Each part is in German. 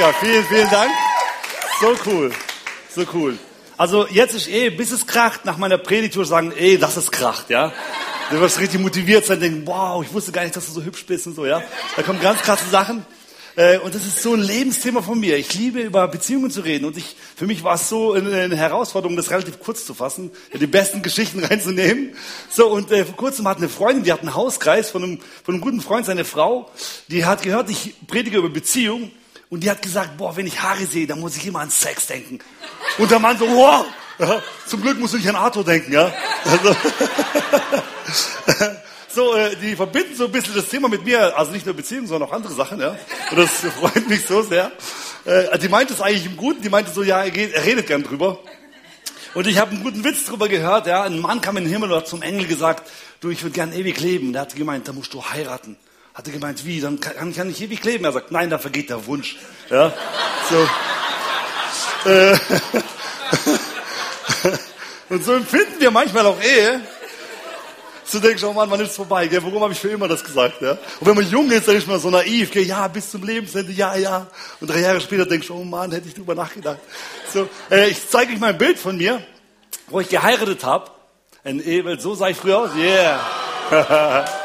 Mega, vielen, vielen Dank. So cool, so cool. Also jetzt ist eh, bis es kracht, nach meiner Predigt würde ich sagen, ey, das ist kracht, ja. Du wirst richtig motiviert sein, denken, wow, ich wusste gar nicht, dass du so hübsch bist und so, ja. Da kommen ganz krasse Sachen. Äh, und das ist so ein Lebensthema von mir. Ich liebe über Beziehungen zu reden. Und ich, für mich war es so eine Herausforderung, das relativ kurz zu fassen, die besten Geschichten reinzunehmen. So, und äh, vor kurzem hat eine Freundin, die hat einen Hauskreis von einem, von einem guten Freund, seine Frau, die hat gehört, ich predige über Beziehung. Und die hat gesagt, boah, wenn ich Haare sehe, dann muss ich immer an Sex denken. Und der Mann so, wow, ja, zum Glück musst du nicht an Arthur denken, ja. Also, so, äh, die verbinden so ein bisschen das Thema mit mir, also nicht nur Beziehungen, sondern auch andere Sachen, ja. Und das freut mich so sehr. Äh, die meint es eigentlich im Guten, die meinte so, ja, er, geht, er redet gern drüber. Und ich habe einen guten Witz drüber gehört, ja. Ein Mann kam in den Himmel und hat zum Engel gesagt, du, ich würde gern ewig leben. Der hat gemeint, da musst du heiraten. Hat er gemeint, wie, dann kann, kann ich ewig leben. Er sagt, nein, da vergeht der Wunsch. Ja, so. Äh, und so empfinden wir manchmal auch Ehe. So denkst du, oh Mann, wann ist es vorbei? Gell? Warum habe ich für immer das gesagt? Ja? Und wenn man jung ist, dann ist man so naiv. Gell? Ja, bis zum Lebensende, ja, ja. Und drei Jahre später denkst du, oh Mann, hätte ich drüber nachgedacht. So, äh, ich zeige euch mal ein Bild von mir, wo ich geheiratet habe. Ein Ehe, so sah ich früher aus. Yeah.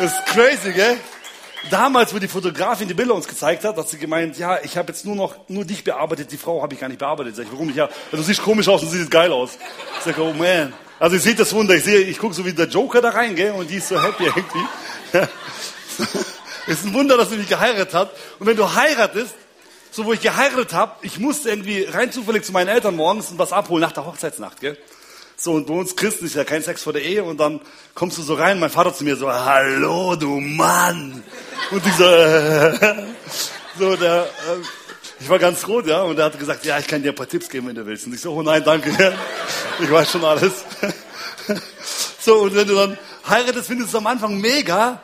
das ist crazy, gell? Damals, wo die Fotografin die Bilder uns gezeigt hat, hat sie gemeint, ja, ich habe jetzt nur noch nur dich bearbeitet, die Frau habe ich gar nicht bearbeitet. Sag ich, warum nicht? Ja, du siehst komisch aus und siehst geil aus. Ich sag, oh man. Also ich sehe das Wunder, ich sehe, ich gucke so wie der Joker da rein, gell, und die ist so happy irgendwie. Ja. ist ein Wunder, dass sie mich geheiratet hat. Und wenn du heiratest, so wo ich geheiratet habe, ich musste irgendwie rein zufällig zu meinen Eltern morgens und was abholen nach der Hochzeitsnacht, gell. So, und bei uns Christen ist ja kein Sex vor der Ehe und dann kommst du so rein, mein Vater zu mir so, hallo, du Mann. Und ich so, äh, so, der, äh, ich war ganz rot, ja, und er hat gesagt, ja, ich kann dir ein paar Tipps geben, wenn du willst. Und ich so, oh nein, danke, ich weiß schon alles. so, und wenn du dann heiratest, findest du es am Anfang mega.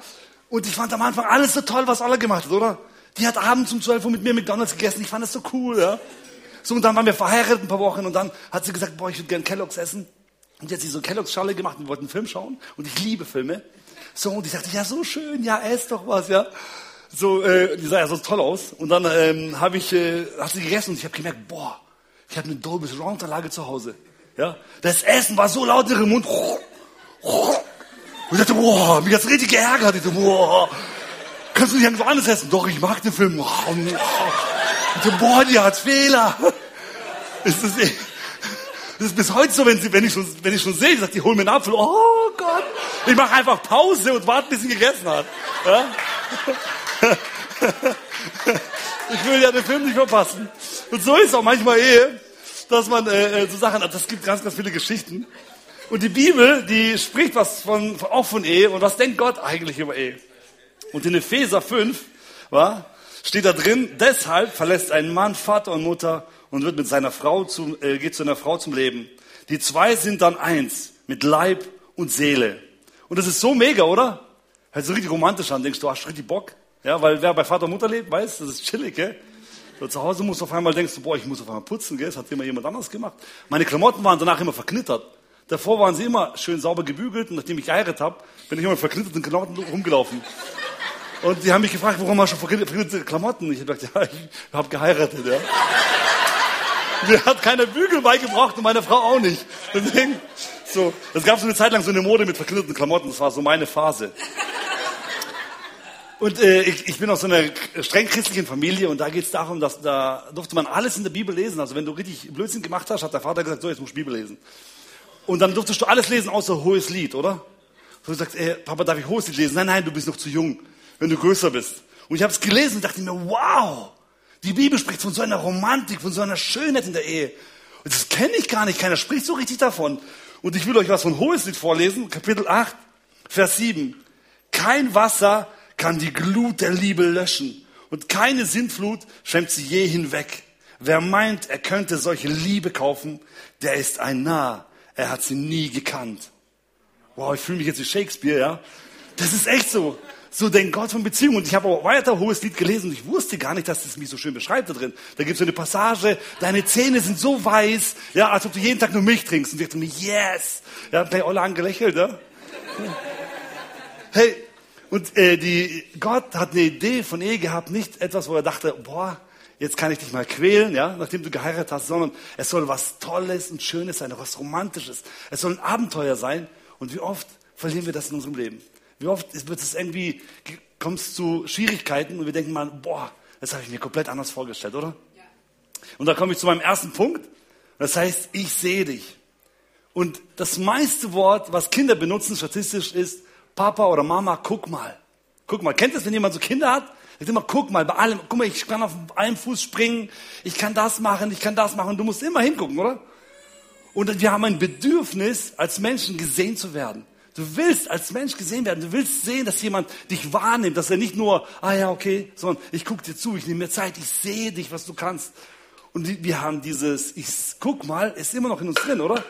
Und ich fand am Anfang alles so toll, was alle gemacht hat, oder? Die hat abends um 12 Uhr mit mir McDonalds gegessen, ich fand das so cool, ja. So, und dann waren wir verheiratet ein paar Wochen und dann hat sie gesagt, boah, ich würde gern Kelloggs essen. Und jetzt sie so Kelloggs-Schale gemacht und wollten einen Film schauen. Und ich liebe Filme. So, und ich sagte, ja, so schön, ja, ess doch was, ja. So, äh, die sah ja so toll aus. Und dann ähm, habe ich, äh, hat sie gegessen und ich habe gemerkt, boah, ich habe eine Dolby Surround-Anlage zu Hause. Ja, das Essen war so laut in ihrem Mund. Und ich dachte, boah, mich hat's richtig geärgert. Ich dachte, boah, kannst du nicht irgendwo anders essen? Doch, ich mag den Film. Ich dachte, boah, die hat Fehler. Ist das, eh das ist bis heute so, wenn, sie, wenn, ich, schon, wenn ich schon sehe, sagt die, hol mir einen Apfel. Oh Gott. Ich mache einfach Pause und warte, bis sie gegessen hat. Ja? Ich will ja den Film nicht verpassen. Und so ist auch manchmal Ehe, dass man äh, äh, so Sachen hat. Das gibt ganz, ganz viele Geschichten. Und die Bibel, die spricht was von, auch von Ehe. Und was denkt Gott eigentlich über Ehe? Und in Epheser 5 war, steht da drin, deshalb verlässt ein Mann Vater und Mutter und wird mit seiner Frau zum, äh, geht zu einer Frau zum Leben. Die zwei sind dann eins mit Leib und Seele. Und das ist so mega, oder? Hört sich richtig romantisch an. Denkst du, hast richtig Bock? Ja, weil wer bei Vater und Mutter lebt, weiß, das ist chillig, gell? So, zu Hause musst du auf einmal denkst du, boah, ich muss auf einmal putzen, gell? Das hat immer jemand anders gemacht. Meine Klamotten waren danach immer verknittert. Davor waren sie immer schön sauber gebügelt und nachdem ich geheiratet habe, bin ich immer mit verknitterten Klamotten rumgelaufen. Und die haben mich gefragt, warum hast du verknitterte Klamotten? Ich habe gesagt, ja, ich habe geheiratet, ja. Mir hat keiner Bügel beigebracht und meine Frau auch nicht. Deswegen, so, es gab so eine Zeit lang so eine Mode mit verknitterten Klamotten, das war so meine Phase. Und äh, ich, ich bin aus so einer streng christlichen Familie und da geht es darum, dass da durfte man alles in der Bibel lesen. Also wenn du richtig Blödsinn gemacht hast, hat der Vater gesagt, so jetzt musst du Bibel lesen. Und dann durftest du alles lesen außer Hohes Lied, oder? So du sagst, ey, Papa, darf ich Hohes Lied lesen? Nein, nein, du bist noch zu jung, wenn du größer bist. Und ich habe es gelesen und dachte mir, wow, die Bibel spricht von so einer Romantik, von so einer Schönheit in der Ehe. Und das kenne ich gar nicht, keiner spricht so richtig davon. Und ich will euch was von Hohes Lied vorlesen, Kapitel 8, Vers 7. Kein Wasser kann die Glut der Liebe löschen und keine Sintflut schwemmt sie je hinweg. Wer meint, er könnte solche Liebe kaufen, der ist ein Narr. Er hat sie nie gekannt. Wow, ich fühle mich jetzt wie Shakespeare, ja? Das ist echt so. So denkt Gott von Beziehungen. Und ich habe auch weiter hohes Lied gelesen und ich wusste gar nicht, dass es mich so schön beschreibt da drin. Da gibt es so eine Passage, deine Zähne sind so weiß, ja, als ob du jeden Tag nur Milch trinkst. Und ich dachte mir, yes! Ja, gleich alle angelächelt, ja? Hey, Und äh, die, Gott hat eine Idee von Ehe gehabt, nicht etwas, wo er dachte, boah, jetzt kann ich dich mal quälen, ja, nachdem du geheiratet hast, sondern es soll was Tolles und Schönes sein, was Romantisches. Es soll ein Abenteuer sein. Und wie oft verlieren wir das in unserem Leben? Wie oft wird es irgendwie, kommt es zu Schwierigkeiten und wir denken mal, boah, das habe ich mir komplett anders vorgestellt, oder? Ja. Und da komme ich zu meinem ersten Punkt. Das heißt, ich sehe dich. Und das meiste Wort, was Kinder benutzen statistisch, ist Papa oder Mama, guck mal. Guck mal. Kennt das, wenn jemand so Kinder hat? Ich immer, guck mal, bei allem, guck mal, ich kann auf einem Fuß springen, ich kann das machen, ich kann das machen. Du musst immer hingucken, oder? Und wir haben ein Bedürfnis, als Menschen gesehen zu werden. Du willst als Mensch gesehen werden. Du willst sehen, dass jemand dich wahrnimmt, dass er nicht nur, ah ja, okay, sondern ich gucke dir zu, ich nehme mir Zeit, ich sehe dich, was du kannst. Und wir haben dieses, ich guck mal, ist immer noch in uns drin, oder?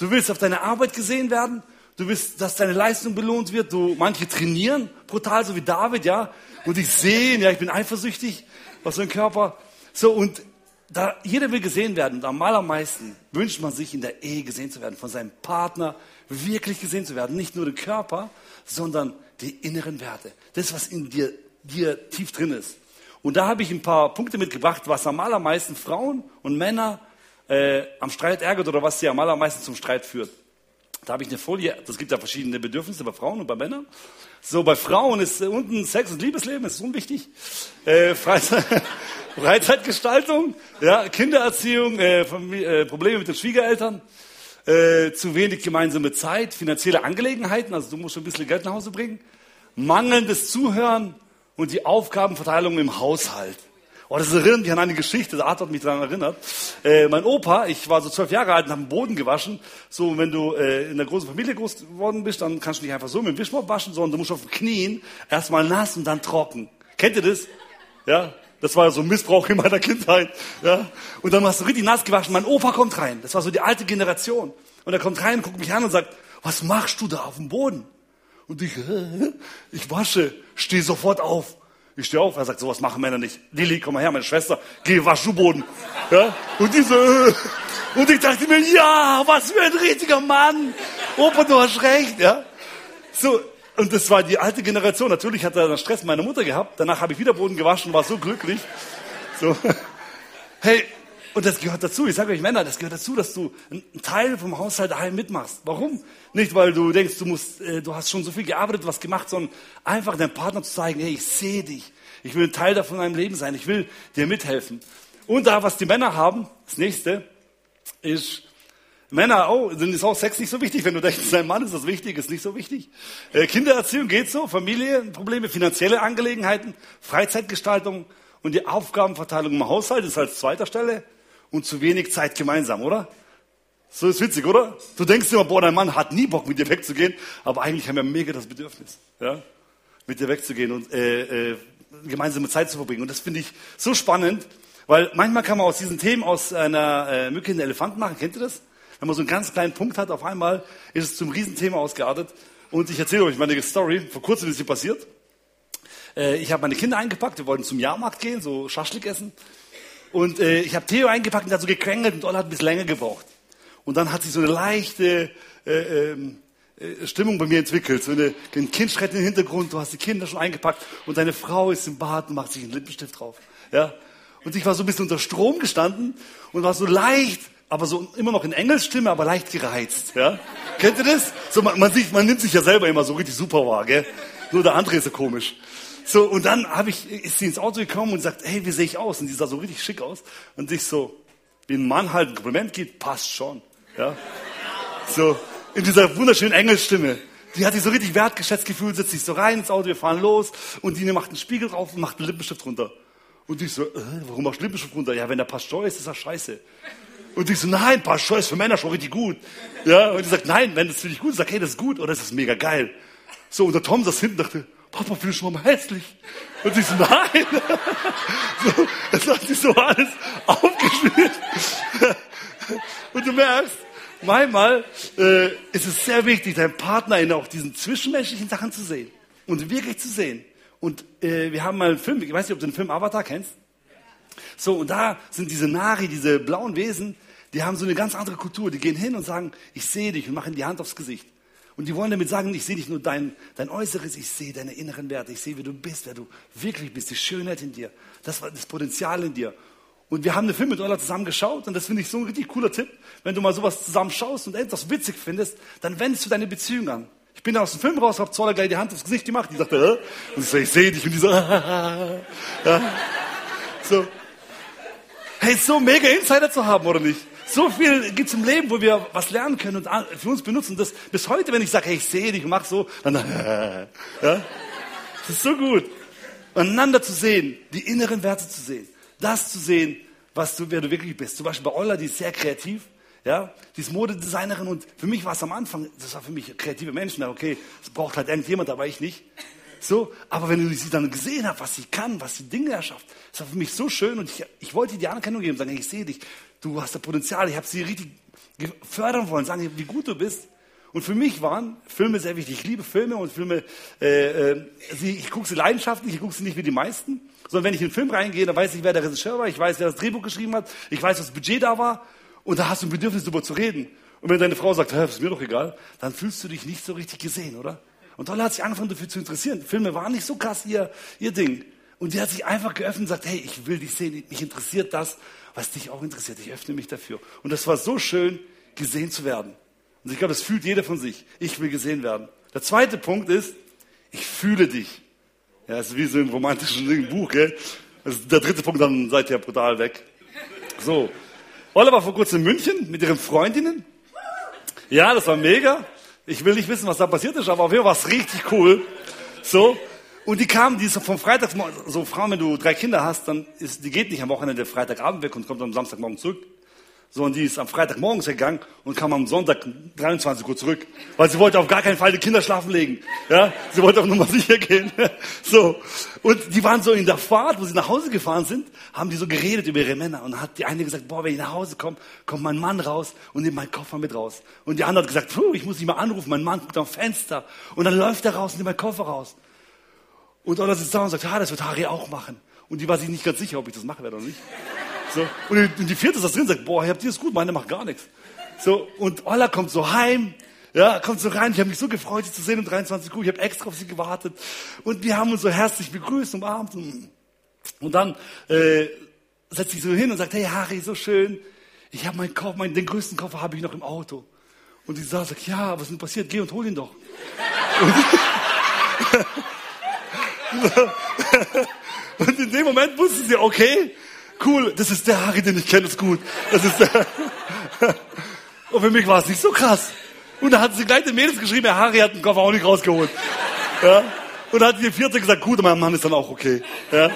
Du willst auf deine Arbeit gesehen werden. Du willst, dass deine Leistung belohnt wird. Du, manche trainieren brutal, so wie David, ja. Und ich sehe, ja, ich bin eifersüchtig, was für ein Körper. So, und da, jeder will gesehen werden. Und am allermeisten wünscht man sich in der Ehe gesehen zu werden, von seinem Partner wirklich gesehen zu werden. Nicht nur den Körper, sondern die inneren Werte. Das, was in dir, dir tief drin ist. Und da habe ich ein paar Punkte mitgebracht, was am allermeisten Frauen und Männer äh, am Streit ärgert oder was sie am allermeisten zum Streit führt. Da habe ich eine Folie, das gibt ja verschiedene Bedürfnisse bei Frauen und bei Männern. So, bei Frauen ist äh, unten Sex und Liebesleben, ist unwichtig. Äh, Freizeit, Freizeitgestaltung, ja, Kindererziehung, äh, Familie, äh, Probleme mit den Schwiegereltern, äh, zu wenig gemeinsame Zeit, finanzielle Angelegenheiten, also du musst schon ein bisschen Geld nach Hause bringen, mangelndes Zuhören, und die Aufgabenverteilung im Haushalt. Oh, das erinnert mich an eine Geschichte, der Arthur hat mich daran erinnert. Äh, mein Opa, ich war so zwölf Jahre alt und habe den Boden gewaschen. So, wenn du äh, in einer großen Familie groß geworden bist, dann kannst du nicht einfach so mit dem Wischmopp waschen, sondern du musst auf den Knien erstmal nass und dann trocken. Kennt ihr das? Ja, das war so ein Missbrauch in meiner Kindheit. Ja, und dann hast du richtig nass gewaschen. Mein Opa kommt rein. Das war so die alte Generation. Und er kommt rein, guckt mich an und sagt, was machst du da auf dem Boden? Und ich, ich wasche, stehe sofort auf. Ich stehe auf, er sagt, sowas machen Männer nicht. Lilly, komm mal her, meine Schwester, geh, wasch du Boden. Ja? Und diese, und ich dachte mir, ja, was für ein richtiger Mann. Opa, du hast recht, ja. So, und das war die alte Generation. Natürlich hat er dann Stress mit meiner Mutter gehabt. Danach habe ich wieder Boden gewaschen, war so glücklich. So. Hey, und das gehört dazu. Ich sage euch Männer, das gehört dazu, dass du einen Teil vom Haushalt daheim mitmachst. Warum? Nicht, weil du denkst, du musst, äh, du hast schon so viel gearbeitet, was gemacht, sondern einfach deinem Partner zu zeigen, hey, ich sehe dich. Ich will ein Teil davon in deinem Leben sein. Ich will dir mithelfen. Und da, was die Männer haben, das nächste, ist, Männer, oh, sind ist auch Sex nicht so wichtig. Wenn du denkst, dein Mann ist das wichtig, ist nicht so wichtig. Äh, Kindererziehung geht so, Familienprobleme, finanzielle Angelegenheiten, Freizeitgestaltung und die Aufgabenverteilung im Haushalt ist als zweiter Stelle und zu wenig Zeit gemeinsam, oder? So ist witzig, oder? Du denkst immer, boah, dein Mann hat nie Bock, mit dir wegzugehen, aber eigentlich haben wir mega das Bedürfnis, ja, mit dir wegzugehen und äh, äh, gemeinsame Zeit zu verbringen. Und das finde ich so spannend, weil manchmal kann man aus diesen Themen aus einer äh, Mücke einen Elefant machen. Kennt ihr das? Wenn man so einen ganz kleinen Punkt hat, auf einmal ist es zum Riesenthema ausgeartet. Und ich erzähle euch meine Story. Vor kurzem ist sie passiert. Äh, ich habe meine Kinder eingepackt. Wir wollten zum Jahrmarkt gehen, so Schaschlik essen. Und äh, ich habe Theo eingepackt und der hat so gekrängelt und Ola hat ein bisschen länger gebraucht. Und dann hat sich so eine leichte äh, ähm, äh, Stimmung bei mir entwickelt. So eine, ein Kind schreit in den Hintergrund, du hast die Kinder schon eingepackt und deine Frau ist im Bad und macht sich einen Lippenstift drauf. Ja? Und ich war so ein bisschen unter Strom gestanden und war so leicht, aber so immer noch in Engelsstimme, aber leicht gereizt. Ja? Kennt ihr das? So, man, man, sieht, man nimmt sich ja selber immer so richtig super wahr. Gell? Nur der andere ist so komisch. So, und dann habe ich, ist sie ins Auto gekommen und sagt, hey, wie sehe ich aus? Und sie sah so richtig schick aus. Und ich so, wie ein Mann halt ein Kompliment gibt, passt schon. Ja? So, in dieser wunderschönen Engelstimme. Die hat sich so richtig wertgeschätzt gefühlt, setzt sich so rein ins Auto, wir fahren los und die macht einen Spiegel drauf und macht einen Lippenstift runter. Und ich so, äh, warum machst du Lippenstift runter? Ja, wenn der Pastor ist, ist das scheiße. Und ich so, nein, Pastor ist für Männer schon richtig gut. Ja, und die sagt, nein, wenn das für dich gut ist, sag, hey, das ist gut oder ist das mega geil. So, und der Tom saß hinten dachte, Papa, fühlst du mal hässlich? Und ich so, nein. so, das hat sich so alles aufgespielt. und du merkst, manchmal äh, ist es sehr wichtig, deinen Partner in auch diesen zwischenmenschlichen Sachen zu sehen und wirklich zu sehen. Und äh, wir haben mal einen Film, ich weiß nicht, ob du den Film Avatar kennst. So, und da sind diese Nari, diese blauen Wesen, die haben so eine ganz andere Kultur. Die gehen hin und sagen, ich sehe dich und machen die Hand aufs Gesicht. Und die wollen damit sagen, ich sehe nicht nur dein, dein Äußeres, ich sehe deine inneren Werte, ich sehe, wie du bist, wer du wirklich bist, die Schönheit in dir, das, das Potenzial in dir. Und wir haben einen Film mit Ola zusammen geschaut und das finde ich so ein richtig cooler Tipp. Wenn du mal sowas zusammen schaust und etwas witzig findest, dann wendest du deine Beziehung an. Ich bin aus dem Film raus, hab Zoller gleich die Hand aufs Gesicht gemacht. Die sagte, Hä? und ich so, ich sehe dich und die so, ja. so. Hey, so mega Insider zu haben, oder nicht? So viel gibt's im Leben, wo wir was lernen können und für uns benutzen. Das bis heute, wenn ich sage, hey, ich sehe dich mach so, dann, ja. Das ist so gut. Einander zu sehen, die inneren Werte zu sehen das zu sehen, was du, wer du wirklich bist. Zum Beispiel bei Olla, die ist sehr kreativ. Ja, die ist Modedesignerin und für mich war es am Anfang, das war für mich kreative Menschen, okay, es braucht halt irgendjemand, aber ich nicht. So, aber wenn du sie dann gesehen hast, was sie kann, was sie Dinge erschafft, das war für mich so schön und ich, ich wollte die Anerkennung geben, sagen, ich sehe dich, du hast da Potenzial, ich habe sie richtig fördern wollen, sagen, wie gut du bist. Und für mich waren Filme sehr wichtig. Ich liebe Filme und Filme, äh, äh, ich gucke sie leidenschaftlich, ich gucke sie nicht wie die meisten sondern wenn ich in den Film reingehe, dann weiß ich, wer der Regisseur war, ich weiß, wer das Drehbuch geschrieben hat, ich weiß, was das Budget da war und da hast du ein Bedürfnis, darüber zu reden. Und wenn deine Frau sagt, ist mir doch egal, dann fühlst du dich nicht so richtig gesehen, oder? Und Tolle hat sich angefangen dafür zu interessieren. Filme waren nicht so krass ihr, ihr Ding. Und die hat sich einfach geöffnet und sagt, hey, ich will dich sehen, mich interessiert das, was dich auch interessiert. Ich öffne mich dafür. Und das war so schön, gesehen zu werden. Und ich glaube, das fühlt jeder von sich. Ich will gesehen werden. Der zweite Punkt ist, ich fühle dich. Ja, ist wie so ein romantischen Buch, gell? Das ist der dritte Punkt, dann seid ihr brutal weg. So. Olle war vor kurzem in München mit ihren Freundinnen. Ja, das war mega. Ich will nicht wissen, was da passiert ist, aber auf jeden war es richtig cool. So. Und die kamen, die ist vom Freitagmorgen, so Frauen, wenn du drei Kinder hast, dann ist, die geht nicht am Wochenende Freitagabend weg und kommt am Samstagmorgen zurück sondern die ist am Freitagmorgens gegangen und kam am Sonntag 23 Uhr zurück, weil sie wollte auf gar keinen Fall die Kinder schlafen legen. Ja, sie wollte auf Nummer sicher gehen. so und die waren so in der Fahrt, wo sie nach Hause gefahren sind, haben die so geredet über ihre Männer und hat die eine gesagt, boah, wenn ich nach Hause komme, kommt mein Mann raus und nimmt meinen Koffer mit raus. Und die andere hat gesagt, puh, ich muss ihn mal anrufen, mein Mann guckt am Fenster und dann läuft er raus und nimmt meinen Koffer raus. Und Ola sitzt da und sagt, ja, das wird Harry auch machen. Und die war sich nicht ganz sicher, ob ich das mache oder nicht. So. Und die vierte ist das drin, sagt, boah, habt ihr das gut? Meine macht gar nichts. So. Und Ola kommt so heim, ja, kommt so rein. Ich habe mich so gefreut, sie zu sehen um 23 Uhr. Ich habe extra auf sie gewartet. Und wir haben uns so herzlich begrüßt, umarmt. Und, und dann äh, setzt sich so hin und sagt, hey Harry, so schön. Ich habe meinen Koffer, meinen, den größten Koffer habe ich noch im Auto. Und die Sarah sagt, ja, was ist denn passiert? Geh und hol ihn doch. und in dem Moment wusste sie, okay, cool, das ist der Harry, den ich kenne, ist gut. Das ist der. Und für mich war es nicht so krass. Und da hat sie gleich den Mädels geschrieben, der Harry hat den Koffer auch nicht rausgeholt. Ja? Und da hat die vierte gesagt, gut, mein Mann ist dann auch okay. Ja?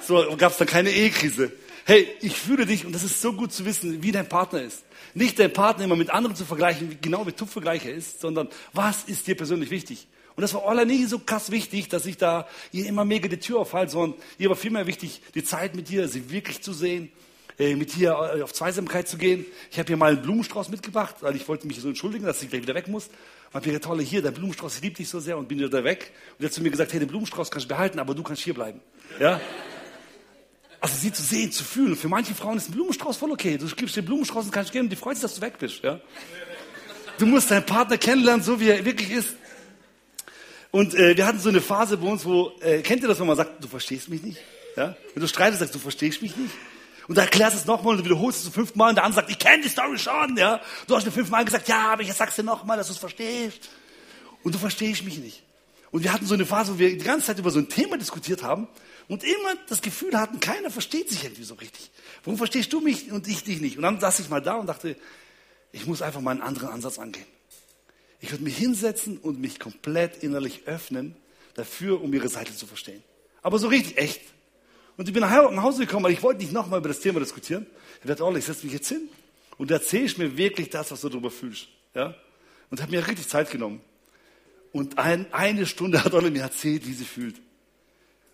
So gab es dann keine Ehekrise. Hey, ich fühle dich, und das ist so gut zu wissen, wie dein Partner ist. Nicht dein Partner immer mit anderen zu vergleichen, genau wie Tupfvergleich er ist, sondern was ist dir persönlich wichtig? Und das war Ola nie so krass wichtig, dass ich da ihr immer mega die Tür aufhalte, sondern ihr war vielmehr wichtig, die Zeit mit dir, sie wirklich zu sehen, äh, mit dir äh, auf Zweisamkeit zu gehen. Ich habe ihr mal einen Blumenstrauß mitgebracht, weil ich wollte mich so entschuldigen, dass ich gleich wieder weg muss. Und ich tolle, hier, der Blumenstrauß, ich liebe dich so sehr und bin wieder weg. Und er hat zu mir gesagt, hey, den Blumenstrauß kannst du behalten, aber du kannst hier bleiben. Ja? Also sie zu sehen, zu fühlen. Für manche Frauen ist ein Blumenstrauß voll okay. Du gibst dir Blumenstrauß und kannst gehen und die freut sich, dass du weg bist. Ja? Du musst deinen Partner kennenlernen, so wie er wirklich ist. Und äh, wir hatten so eine Phase bei uns, wo, äh, kennt ihr das, wenn man sagt, du verstehst mich nicht? Ja? Wenn du streitest, sagst du, verstehst mich nicht? Und da erklärst du es nochmal und wiederholst es so fünfmal und der andere sagt, ich kenne die Story schon, ja? Du hast mir fünfmal gesagt, ja, aber ich sag's dir nochmal, dass du es verstehst. Und du verstehst mich nicht. Und wir hatten so eine Phase, wo wir die ganze Zeit über so ein Thema diskutiert haben und immer das Gefühl hatten, keiner versteht sich irgendwie so richtig. Warum verstehst du mich und ich dich nicht? Und dann saß ich mal da und dachte, ich muss einfach mal einen anderen Ansatz angehen. Ich würde mich hinsetzen und mich komplett innerlich öffnen dafür, um ihre Seite zu verstehen. Aber so richtig echt. Und ich bin nach Hause gekommen, weil ich wollte nicht nochmal über das Thema diskutieren. Ich dachte, oh, ich setze mich jetzt hin und erzähle ich mir wirklich das, was du darüber fühlst. Ja? Und habe mir richtig Zeit genommen. Und ein, eine Stunde hat Olle mir erzählt, wie sie fühlt.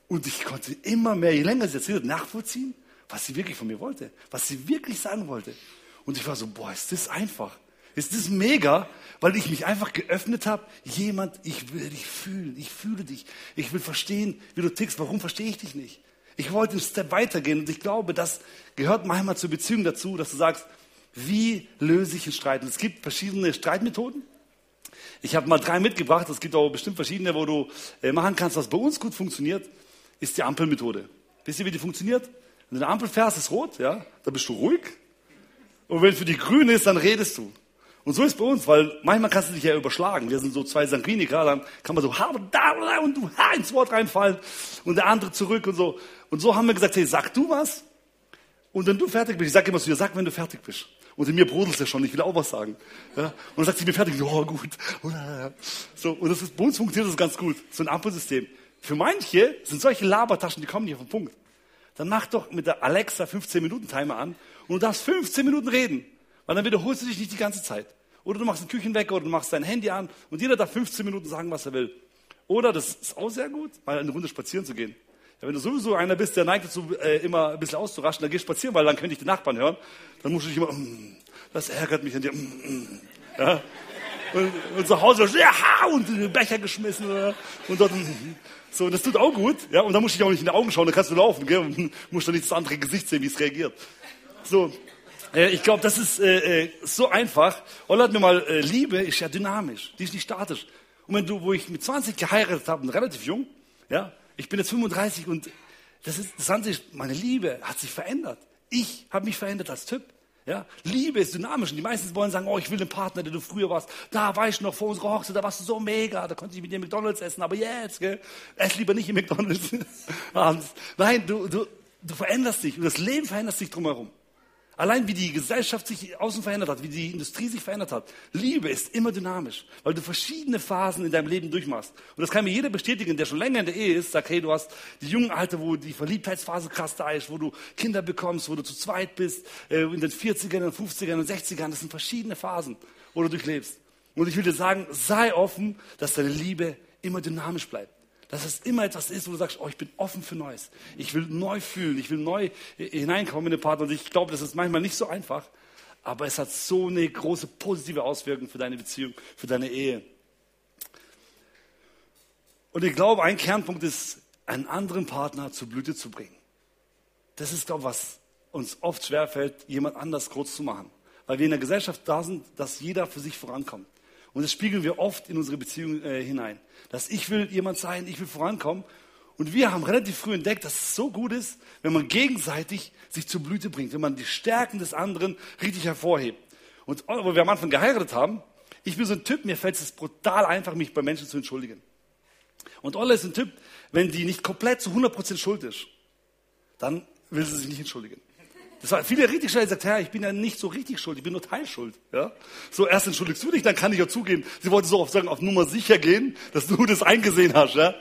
Und ich konnte immer mehr, je länger sie erzählt hat, nachvollziehen, was sie wirklich von mir wollte, was sie wirklich sagen wollte. Und ich war so, boah, ist das einfach. Ist das mega, weil ich mich einfach geöffnet habe. Jemand, ich will dich fühlen, ich fühle dich. Ich will verstehen, wie du tickst. Warum verstehe ich dich nicht? Ich wollte einen Step weitergehen und ich glaube, das gehört manchmal zur Beziehung dazu, dass du sagst, wie löse ich einen Streit? Und es gibt verschiedene Streitmethoden. Ich habe mal drei mitgebracht. Es gibt auch bestimmt verschiedene, wo du äh, machen kannst. Was bei uns gut funktioniert, ist die Ampelmethode. Wisst ihr, wie die funktioniert? Wenn du eine Ampel fährst, ist rot, ja, dann bist du ruhig. Und wenn für die grün ist, dann redest du. Und so ist bei uns, weil manchmal kannst du dich ja überschlagen. Wir sind so zwei Sanguiniker, dann kann man so da und du ha, ins Wort reinfallen und der andere zurück und so. Und so haben wir gesagt, hey, sag du was und wenn du fertig bist, ich sage immer zu dir, sag, wenn du fertig bist. Und in mir brodelt ja schon, ich will auch was sagen. Ja? Und dann sagt sie, bin fertig, oh gut. So, und das ist, bei uns funktioniert das ganz gut, so ein Ampelsystem. Für manche sind solche Labertaschen, die kommen nicht auf den Punkt. Dann mach doch mit der Alexa 15-Minuten-Timer an und du darfst 15 Minuten reden. Weil dann wiederholst du dich nicht die ganze Zeit. Oder du machst den Küchenwecker oder du machst dein Handy an und jeder darf 15 Minuten sagen, was er will. Oder, das ist auch sehr gut, mal eine Runde spazieren zu gehen. Ja, wenn du sowieso einer bist, der neigt dazu, äh, immer ein bisschen auszuraschen, dann geh spazieren, weil dann könnte ich die Nachbarn hören. Dann musst du dich immer, mm, das ärgert mich an dir. Mm, mm. Ja? Und, und zu Hause, ja, und den Becher geschmissen. Oder? Und dort, mm, so, das tut auch gut. Ja? Und dann musst du dich auch nicht in die Augen schauen, dann kannst du laufen. Gell? Und musst dann nicht das andere Gesicht sehen, wie es reagiert. So, äh, ich glaube, das ist äh, äh, so einfach. Olle hat mir mal, äh, Liebe ist ja dynamisch, die ist nicht statisch. Und wenn du, wo ich mit 20 geheiratet habe, relativ jung, ja, ich bin jetzt 35 und das ist, das ist, meine Liebe hat sich verändert. Ich habe mich verändert als Typ. Ja, Liebe ist dynamisch und die meisten wollen sagen, oh, ich will den Partner, der du früher warst. Da war ich noch vor unserer Hochzeit, da warst du so mega, da konnte ich mit dir McDonalds essen, aber jetzt, gell, ess lieber nicht im McDonalds. Nein, du, du, du veränderst dich und das Leben verändert sich drumherum. Allein wie die Gesellschaft sich außen verändert hat, wie die Industrie sich verändert hat. Liebe ist immer dynamisch, weil du verschiedene Phasen in deinem Leben durchmachst. Und das kann mir jeder bestätigen, der schon länger in der Ehe ist, sagt, hey, du hast die jungen Alter, wo die Verliebtheitsphase krass da ist, wo du Kinder bekommst, wo du zu zweit bist, äh, in den 40ern, den 50ern und 60ern. Das sind verschiedene Phasen, wo du durchlebst. Und ich will dir sagen, sei offen, dass deine Liebe immer dynamisch bleibt. Dass es immer etwas ist, wo du sagst, oh, ich bin offen für Neues. Ich will neu fühlen, ich will neu hineinkommen in den Partner. Und ich glaube, das ist manchmal nicht so einfach, aber es hat so eine große positive Auswirkung für deine Beziehung, für deine Ehe. Und ich glaube, ein Kernpunkt ist, einen anderen Partner zur Blüte zu bringen. Das ist, glaube ich, was uns oft schwerfällt, jemand anders groß zu machen. Weil wir in der Gesellschaft da sind, dass jeder für sich vorankommt. Und das spiegeln wir oft in unsere Beziehung äh, hinein. Dass ich will jemand sein, ich will vorankommen. Und wir haben relativ früh entdeckt, dass es so gut ist, wenn man gegenseitig sich zur Blüte bringt, wenn man die Stärken des anderen richtig hervorhebt. Und wo wir am Anfang geheiratet haben, ich bin so ein Typ, mir fällt es brutal einfach, mich bei Menschen zu entschuldigen. Und Olle ist ein Typ, wenn die nicht komplett zu 100% schuld ist, dann will sie sich nicht entschuldigen. Das war viele richtig schnell gesagt, Herr, ich bin ja nicht so richtig schuld, ich bin nur teilschuld. Ja? So, erst entschuldigst du dich, dann kann ich ja zugeben. Sie wollte so oft sagen, auf Nummer sicher gehen, dass du das eingesehen hast. Ja?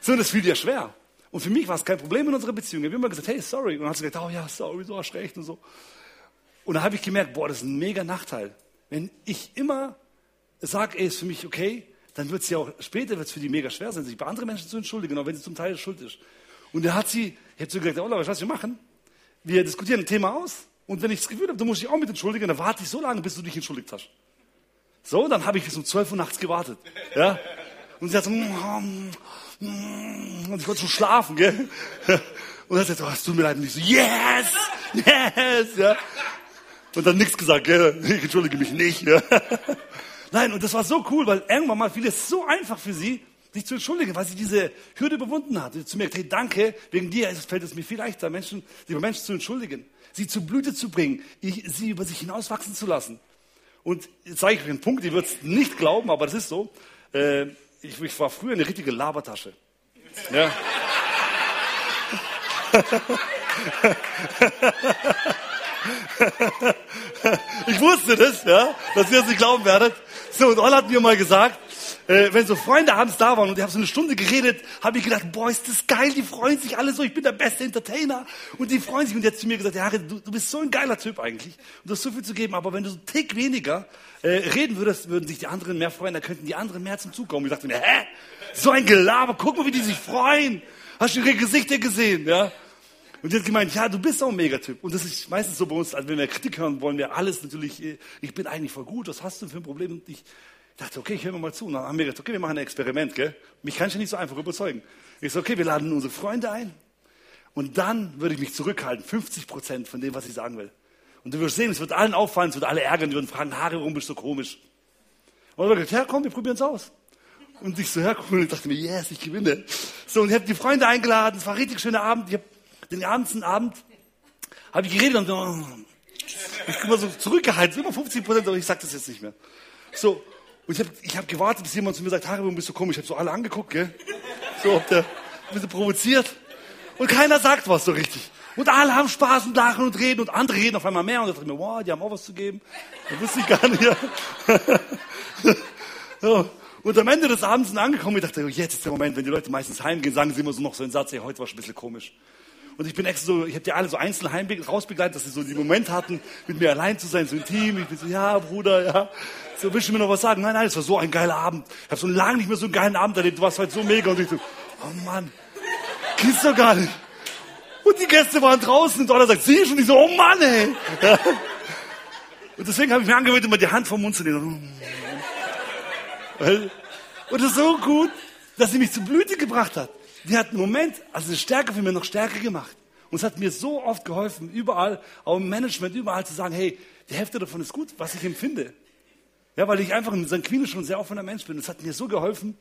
So, das fiel dir schwer. Und für mich war es kein Problem in unserer Beziehung. Wir haben immer gesagt, hey, sorry. Und dann hat sie gesagt, oh ja, sorry, du hast recht und so. Und dann habe ich gemerkt, boah, das ist ein mega Nachteil. Wenn ich immer sage, ey, ist für mich okay, dann wird es ja auch, später wird für die mega schwer sein, sich bei anderen Menschen zu entschuldigen, auch wenn sie zum Teil schuld ist. Und da hat sie, ich habe zu gesagt, oh, was wir machen? Wir diskutieren ein Thema aus und wenn ich das Gefühl habe, du musst dich auch mit entschuldigen, dann warte ich so lange, bis du dich entschuldigt hast. So, dann habe ich bis um 12 Uhr nachts gewartet. Ja? Und sie hat so, mm, mm, und ich wollte schon schlafen, gell? Und dann sagt sie, oh, es tut mir leid. Und ich so, yes, yes, ja. Und dann nichts gesagt, gell? Ich entschuldige mich nicht, ja. Nein, und das war so cool, weil irgendwann mal fiel es so einfach für sie, sich zu entschuldigen, weil sie diese Hürde überwunden hat. Sie zu mir gesagt, hey, danke, wegen dir fällt es mir viel leichter, Menschen, sich über Menschen zu entschuldigen, sie zu Blüte zu bringen, sie über sich hinauswachsen zu lassen. Und jetzt zeige ich euch einen Punkt, ihr würdet es nicht glauben, aber das ist so. Äh, ich, ich war früher eine richtige Labertasche. Ja. ich wusste das, ja, dass ihr es nicht glauben werdet. So, und Olle hat mir mal gesagt, äh, wenn so Freunde abends da waren und ich habe so eine Stunde geredet, habe ich gedacht, boah, ist das geil, die freuen sich alle so, ich bin der beste Entertainer und die freuen sich und jetzt zu mir gesagt, ja, du, du bist so ein geiler Typ eigentlich und du hast so viel zu geben, aber wenn du so einen Tick weniger äh, reden würdest, würden sich die anderen mehr freuen, da könnten die anderen mehr zum Zug kommen. Ich dachte mir, hä? So ein Gelaber, guck mal, wie die sich freuen. Hast du ihre Gesichter gesehen, ja? Und die hat gemeint, ja, du bist auch ein Megatyp. Und das ist meistens so bei uns, also wenn wir Kritik hören, wollen wir alles natürlich, äh, ich bin eigentlich voll gut, was hast du für ein Problem? Und ich dachte, okay, ich höre mal zu. Und dann haben wir gesagt, okay, wir machen ein Experiment, gell? Mich kann ich nicht so einfach überzeugen. Ich so, okay, wir laden unsere Freunde ein. Und dann würde ich mich zurückhalten, 50 Prozent von dem, was ich sagen will. Und du wirst sehen, es wird allen auffallen, es wird alle ärgern, die würden fragen, Haare, warum bist du so komisch? Und er hat gesagt, ja, komm, wir probieren es aus. Und ich so, ja, cool. Und ich dachte mir, yes, ich gewinne. So, und ich habe die Freunde eingeladen. Es war ein richtig schöner Abend. Ich habe den ganzen Abend habe ich geredet und so, ich immer so zurückgehalten, immer 50 Prozent, aber ich sag das jetzt nicht mehr. So, und ich habe ich hab gewartet, bis jemand zu mir sagt, Haribo, bist du komisch? Ich habe so alle angeguckt, gell? So, ob der ein bisschen provoziert. Und keiner sagt was so richtig. Und alle haben Spaß und lachen und reden und andere reden auf einmal mehr und ich dachte mir, wow, die haben auch was zu geben. Das wusste ich gar nicht. Ja. so. Und am Ende des Abends sind angekommen, ich dachte, jetzt ist der Moment, wenn die Leute meistens heimgehen, sagen sie immer so noch so einen Satz, hey, heute war schon ein bisschen komisch. Und ich bin extra so, ich habe die alle so einzeln heim rausbegleitet, dass sie so den Moment hatten, mit mir allein zu sein, so intim. Ich bin so, ja, Bruder, ja. So, willst du mir noch was sagen? Nein, nein, es war so ein geiler Abend. Ich habe so lange nicht mehr so einen geilen Abend erlebt. Du warst heute so mega. Und ich so, oh Mann, geht's doch gar nicht. Und die Gäste waren draußen und Donner sagt, sieh schon. Ich so, oh Mann, ey. Und deswegen habe ich mir angewöhnt, immer die Hand vom Mund zu nehmen. Und das ist so gut, dass sie mich zur Blüte gebracht hat die hat einen Moment, also die Stärke für mich noch stärker gemacht. Und es hat mir so oft geholfen, überall, auch im Management, überall zu sagen, hey, die Hälfte davon ist gut, was ich empfinde. Ja, weil ich einfach in St. Queen schon sehr offener Mensch bin. Es hat mir so geholfen,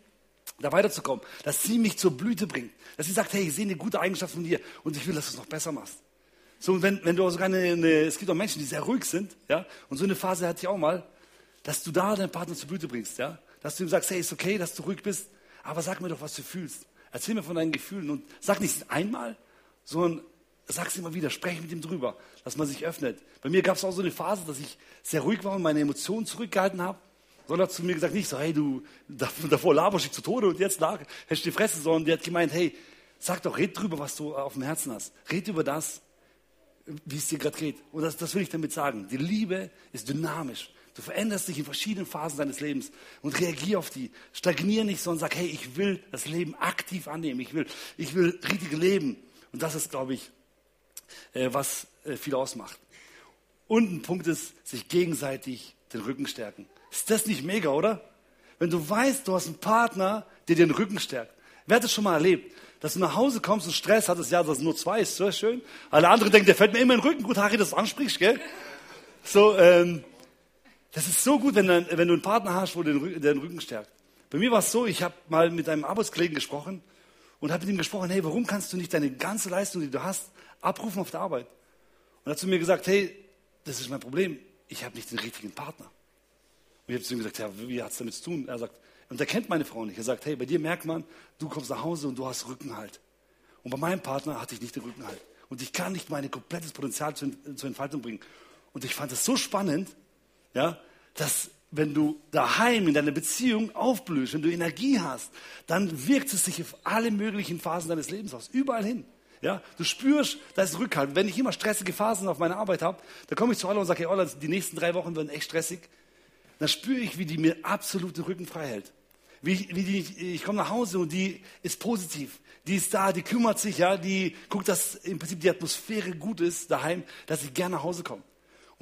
da weiterzukommen, dass sie mich zur Blüte bringt. Dass sie sagt, hey, ich sehe eine gute Eigenschaft von dir und ich will, dass du es noch besser machst. So, wenn, wenn du sogar eine, eine, es gibt auch Menschen, die sehr ruhig sind, ja, und so eine Phase hatte ich auch mal, dass du da deinen Partner zur Blüte bringst, ja, dass du ihm sagst, hey, ist okay, dass du ruhig bist, aber sag mir doch, was du fühlst. Erzähl mir von deinen Gefühlen und sag nicht einmal, sondern sag es immer wieder, spreche mit ihm drüber, dass man sich öffnet. Bei mir gab es auch so eine Phase, dass ich sehr ruhig war und meine Emotionen zurückgehalten habe. Sondern hat zu mir gesagt, nicht so, hey, du, davor laberst dich zu Tode und jetzt lag, hast du die Fresse, sondern die hat gemeint, hey, sag doch, red drüber, was du auf dem Herzen hast. Red über das, wie es dir gerade geht. Und das, das will ich damit sagen. Die Liebe ist dynamisch. Du veränderst dich in verschiedenen Phasen deines Lebens und reagier auf die. Stagnier nicht, sondern sag, hey, ich will das Leben aktiv annehmen. Ich will, ich will richtig leben. Und das ist, glaube ich, äh, was äh, viel ausmacht. Und ein Punkt ist, sich gegenseitig den Rücken stärken. Ist das nicht mega, oder? Wenn du weißt, du hast einen Partner, der dir den Rücken stärkt. Wer hat das schon mal erlebt? Dass du nach Hause kommst und Stress hattest, ja, das nur zwei ist so schön. Alle anderen denken, der fällt mir immer in den Rücken. Gut, Harry, dass du ansprichst, gell? So, ähm, das ist so gut, wenn, du, wenn du einen Partner hast, wo der den Rücken stärkt. Bei mir war es so, ich habe mal mit einem Arbeitskollegen gesprochen und habe mit ihm gesprochen, hey, warum kannst du nicht deine ganze Leistung, die du hast, abrufen auf der Arbeit? Und er hat zu mir gesagt, hey, das ist mein Problem, ich habe nicht den richtigen Partner. Und ich habe zu ihm gesagt, ja, wie hat es damit zu tun? Er sagt, und er kennt meine Frau nicht. Er sagt, hey, bei dir merkt man, du kommst nach Hause und du hast Rückenhalt. Und bei meinem Partner hatte ich nicht den Rückenhalt. Und ich kann nicht mein komplettes Potenzial zur, Entfaltung bringen. Und ich fand es so spannend, ja, dass wenn du daheim in deiner Beziehung aufblühst, wenn du Energie hast, dann wirkt es sich auf alle möglichen Phasen deines Lebens aus, überall hin. Ja, du spürst, da ist Rückhalt. Wenn ich immer stressige Phasen auf meiner Arbeit habe, dann komme ich zu Ola und sage, hey die nächsten drei Wochen werden echt stressig. Dann spüre ich, wie die mir absolut den Rücken frei hält. Wie, wie die, ich komme nach Hause und die ist positiv. Die ist da, die kümmert sich, ja, die guckt, dass im Prinzip die Atmosphäre gut ist daheim, dass ich gerne nach Hause komme.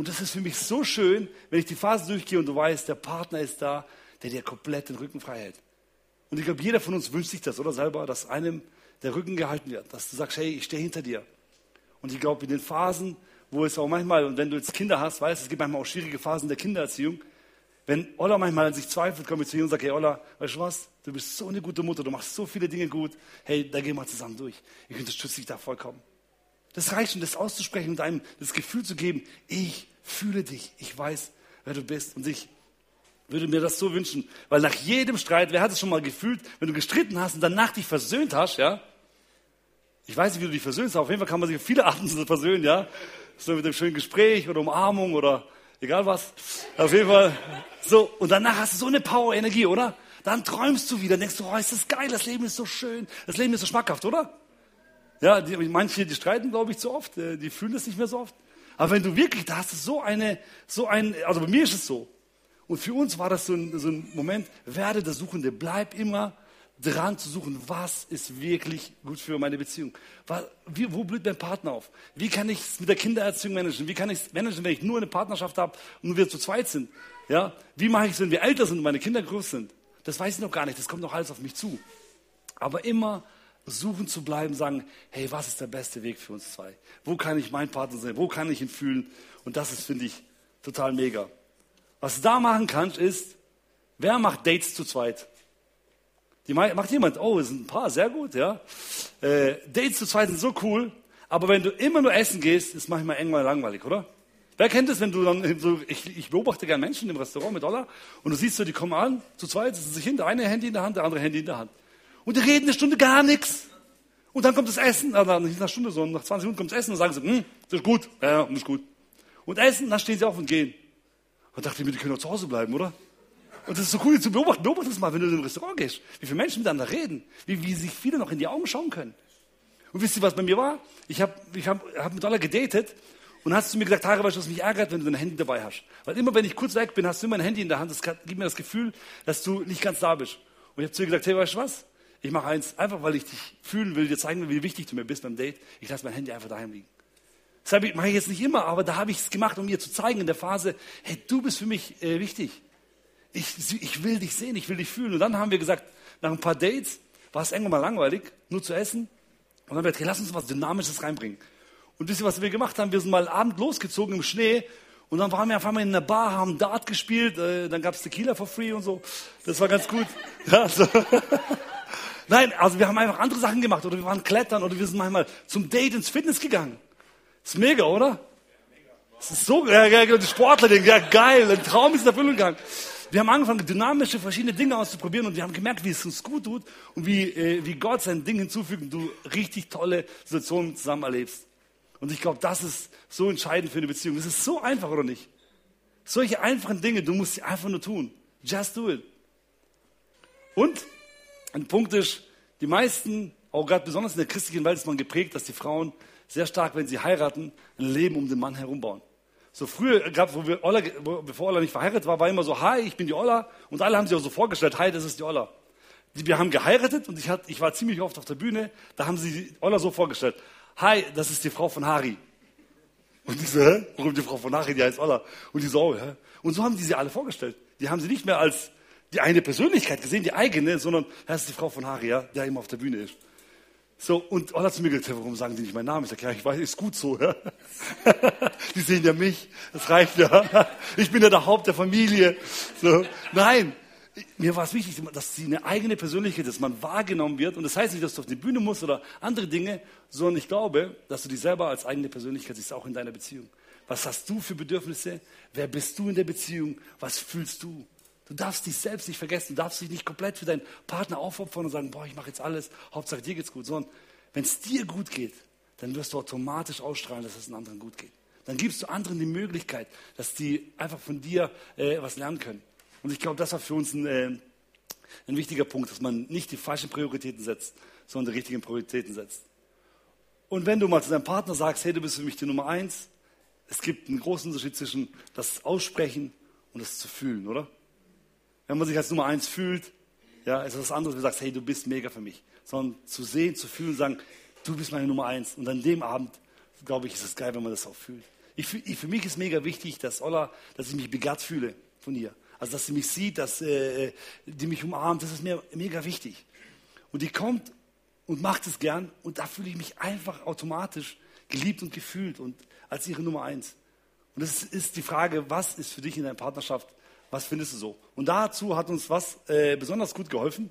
Und das ist für mich so schön, wenn ich die Phase durchgehe und du weißt, der Partner ist da, der dir komplett den Rücken frei hält. Und ich glaube, jeder von uns wünscht sich das, oder selber, dass einem der Rücken gehalten wird, dass du sagst, hey, ich stehe hinter dir. Und ich glaube, in den Phasen, wo es auch manchmal, und wenn du jetzt Kinder hast, weißt, es gibt manchmal auch schwierige Phasen der Kindererziehung, wenn Olla manchmal an sich zweifelt, komme ich zu ihr und sage, hey Olla, weißt du was, du bist so eine gute Mutter, du machst so viele Dinge gut, hey, da gehen wir zusammen durch. Ich unterstütze dich da vollkommen. Das reicht schon, das auszusprechen und einem das Gefühl zu geben, ich fühle dich, ich weiß, wer du bist. Und ich würde mir das so wünschen, weil nach jedem Streit, wer hat es schon mal gefühlt, wenn du gestritten hast und danach dich versöhnt hast, ja? Ich weiß nicht, wie du dich versöhnst, aber auf jeden Fall kann man sich auf viele Arten versöhnen, ja? So mit einem schönen Gespräch oder Umarmung oder egal was. Auf jeden Fall so. Und danach hast du so eine Power, Energie, oder? Dann träumst du wieder, denkst du, oh, ist das geil, das Leben ist so schön, das Leben ist so schmackhaft, oder? Ja, die, manche, die streiten, glaube ich, zu oft, äh, die fühlen das nicht mehr so oft. Aber wenn du wirklich, da hast du so eine, so ein, also bei mir ist es so. Und für uns war das so ein, so ein Moment, werde der Suchende, bleib immer dran zu suchen, was ist wirklich gut für meine Beziehung? Wie, wo blüht mein Partner auf? Wie kann ich es mit der Kindererziehung managen? Wie kann ich es managen, wenn ich nur eine Partnerschaft habe und wir zu zweit sind? Ja? Wie mache ich es, wenn wir älter sind und meine Kinder groß sind? Das weiß ich noch gar nicht, das kommt noch alles auf mich zu. Aber immer suchen zu bleiben, sagen, hey, was ist der beste Weg für uns zwei? Wo kann ich mein Partner sein? Wo kann ich ihn fühlen? Und das ist, finde ich, total mega. Was du da machen kannst, ist, Wer macht Dates zu zweit? Die macht jemand, oh, es sind ein paar, sehr gut, ja. Äh, Dates zu zweit sind so cool, aber wenn du immer nur essen gehst, ist manchmal irgendwann langweilig, oder? Wer kennt es, wenn du dann so, ich, ich beobachte gerne Menschen im Restaurant mit Dollar und du siehst so, die kommen an, zu zweit, sitzen sich hin, der eine Handy in der Hand, der andere Handy in der Hand. Und die reden eine Stunde gar nichts. Und dann kommt das Essen, also nicht nach einer Stunde, sondern nach 20 Minuten kommt das Essen und sagen sie, hm, das ist gut, ja, das ist gut. Und essen, dann stehen sie auf und gehen. Und dachte ich mir, die können doch zu Hause bleiben, oder? Und das ist so cool zu beobachten. Beobachte das mal, wenn du in ein Restaurant gehst. Wie viele Menschen miteinander reden. Wie, wie sich viele noch in die Augen schauen können. Und wisst ihr, was bei mir war? Ich habe ich hab, hab mit Dollar gedatet und hast du mir gesagt, Haare, weißt du, was mich ärgert, wenn du dein Handy dabei hast. Weil immer, wenn ich kurz weg bin, hast du immer ein Handy in der Hand. Das gibt mir das Gefühl, dass du nicht ganz da bist. Und ich habe zu dir gesagt, hey, weißt du was? Ich mache eins, einfach weil ich dich fühlen will, dir zeigen will, wie wichtig du mir bist beim Date. Ich lasse mein Handy einfach daheim liegen. Das mache ich jetzt nicht immer, aber da habe ich es gemacht, um mir zu zeigen in der Phase, hey, du bist für mich äh, wichtig. Ich, ich will dich sehen, ich will dich fühlen. Und dann haben wir gesagt, nach ein paar Dates war es irgendwann mal langweilig, nur zu essen. Und dann haben wir gesagt, hey, lass uns was Dynamisches reinbringen. Und wisst ihr, was wir gemacht haben? Wir sind mal Abend losgezogen im Schnee und dann waren wir auf einmal in einer Bar, haben Dart gespielt, äh, dann gab es Tequila for free und so. Das war ganz gut. Ja, so. Nein, also wir haben einfach andere Sachen gemacht oder wir waren klettern oder wir sind manchmal zum Date ins Fitness gegangen. Ist mega, oder? Das ist so, ja, ja, die Sportler denken, ja geil, ein Traum ist in Erfüllung gegangen. Wir haben angefangen, dynamische, verschiedene Dinge auszuprobieren und wir haben gemerkt, wie es uns gut tut und wie, äh, wie Gott sein Ding hinzufügt und du richtig tolle Situationen zusammen erlebst. Und ich glaube, das ist so entscheidend für eine Beziehung. Das ist so einfach, oder nicht? Solche einfachen Dinge, du musst sie einfach nur tun. Just do it. Und ein Punkt ist, die meisten, auch gerade besonders in der christlichen Welt ist man geprägt, dass die Frauen sehr stark, wenn sie heiraten, ein Leben um den Mann herum bauen. So früher gab wo wir Olla, bevor Olla nicht verheiratet war, war immer so, hi, ich bin die Olla. Und alle haben sich auch so vorgestellt, hi, das ist die Olla. Wir haben geheiratet und ich, hat, ich war ziemlich oft auf der Bühne, da haben sie die Olla so vorgestellt, hi, das ist die Frau von Hari. Und ich so, hä? Warum die Frau von Hari, die heißt Olla? Und die so, oh, hä? Und so haben die sie alle vorgestellt. Die haben sie nicht mehr als die eine Persönlichkeit gesehen, die eigene, sondern das ist die Frau von Hari, ja, der immer auf der Bühne ist. So, und Ola zu mir gesagt, warum sagen die nicht meinen Namen? Ich sage, ja, ich weiß, ist gut so. Ja? die sehen ja mich, das reicht ja. Ich bin ja der Haupt der Familie. So, nein, mir war es wichtig, dass sie eine eigene Persönlichkeit, dass man wahrgenommen wird. Und das heißt nicht, dass du auf die Bühne musst oder andere Dinge, sondern ich glaube, dass du dich selber als eigene Persönlichkeit siehst, auch in deiner Beziehung. Was hast du für Bedürfnisse? Wer bist du in der Beziehung? Was fühlst du? Du darfst dich selbst nicht vergessen, du darfst dich nicht komplett für deinen Partner aufopfern und sagen, boah, ich mache jetzt alles, Hauptsache dir geht's gut, sondern wenn es dir gut geht, dann wirst du automatisch ausstrahlen, dass es den anderen gut geht. Dann gibst du anderen die Möglichkeit, dass die einfach von dir äh, was lernen können. Und ich glaube, das war für uns ein, äh, ein wichtiger Punkt, dass man nicht die falschen Prioritäten setzt, sondern die richtigen Prioritäten setzt. Und wenn du mal zu deinem Partner sagst, hey, du bist für mich die Nummer eins, es gibt einen großen Unterschied zwischen das Aussprechen und das zu fühlen, oder? Wenn man sich als Nummer eins fühlt, ja, ist was anderes, wenn du sagst, hey, du bist mega für mich. Sondern zu sehen, zu fühlen, sagen, du bist meine Nummer eins. Und an dem Abend, glaube ich, ist es geil, wenn man das auch fühlt. Ich, ich, für mich ist mega wichtig, dass Ola, dass ich mich begehrt fühle von ihr. Also, dass sie mich sieht, dass äh, die mich umarmt, das ist mir mega wichtig. Und die kommt und macht es gern und da fühle ich mich einfach automatisch geliebt und gefühlt und als ihre Nummer eins. Und das ist die Frage, was ist für dich in deiner Partnerschaft was findest du so? Und dazu hat uns was äh, besonders gut geholfen.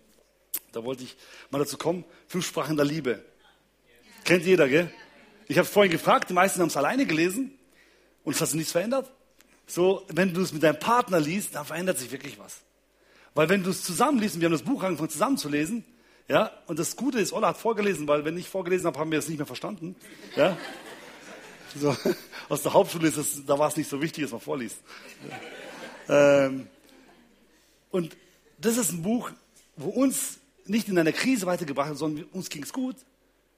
Da wollte ich mal dazu kommen. Fünf Sprachen der Liebe. Kennt jeder, gell? Ich habe vorhin gefragt, die meisten haben es alleine gelesen und es hat sich nichts verändert. So, wenn du es mit deinem Partner liest, dann verändert sich wirklich was. Weil wenn du es zusammen liest, und wir haben das Buch angefangen zusammen zu lesen, ja, und das Gute ist, Ola hat vorgelesen, weil wenn ich vorgelesen habe, haben wir es nicht mehr verstanden. Ja. So, aus der Hauptschule ist es, da war es nicht so wichtig, dass man vorliest. Ja. Ähm, und das ist ein Buch, wo uns nicht in einer Krise weitergebracht hat, sondern uns ging es gut.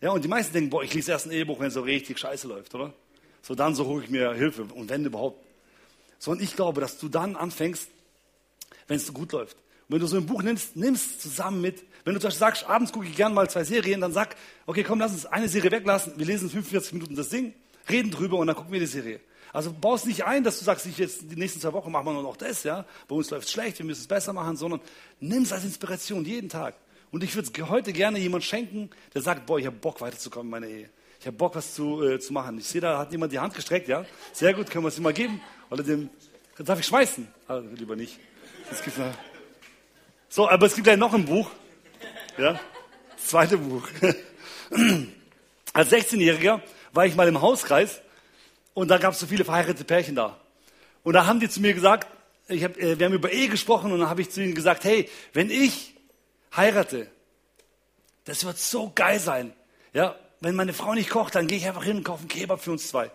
Ja, und die meisten denken, boah, ich lese erst ein Ehebuch, wenn es so richtig scheiße läuft, oder? So, dann so hole ich mir Hilfe und wenn überhaupt. Sondern ich glaube, dass du dann anfängst, wenn es so gut läuft. Und wenn du so ein Buch nimmst, nimmst zusammen mit. Wenn du zum Beispiel sagst, abends gucke ich gerne mal zwei Serien, dann sag, okay, komm, lass uns eine Serie weglassen. Wir lesen 45 Minuten das Ding, reden drüber und dann gucken wir die Serie. Also baust nicht ein, dass du sagst, ich jetzt die nächsten zwei Wochen machen wir nur noch das, ja. Bei uns läuft es schlecht, wir müssen es besser machen, sondern nimm es als Inspiration jeden Tag. Und ich würde heute gerne jemand schenken, der sagt, boah, ich habe Bock weiterzukommen in meiner Ehe. Ich habe Bock, was zu, äh, zu machen. Ich sehe, da hat jemand die Hand gestreckt, ja. Sehr gut, können wir es ihm mal geben. Oder dem, darf ich schmeißen? Also, lieber nicht. Das gibt's noch. So, aber es gibt gleich noch ein Buch. Ja, das zweite Buch. Als 16-Jähriger war ich mal im Hauskreis und da gab es so viele verheiratete Pärchen da. Und da haben die zu mir gesagt, ich hab, äh, wir haben über Ehe gesprochen und dann habe ich zu ihnen gesagt, hey, wenn ich heirate, das wird so geil sein. Ja, wenn meine Frau nicht kocht, dann gehe ich einfach hin und kaufe einen Kebab für uns zwei.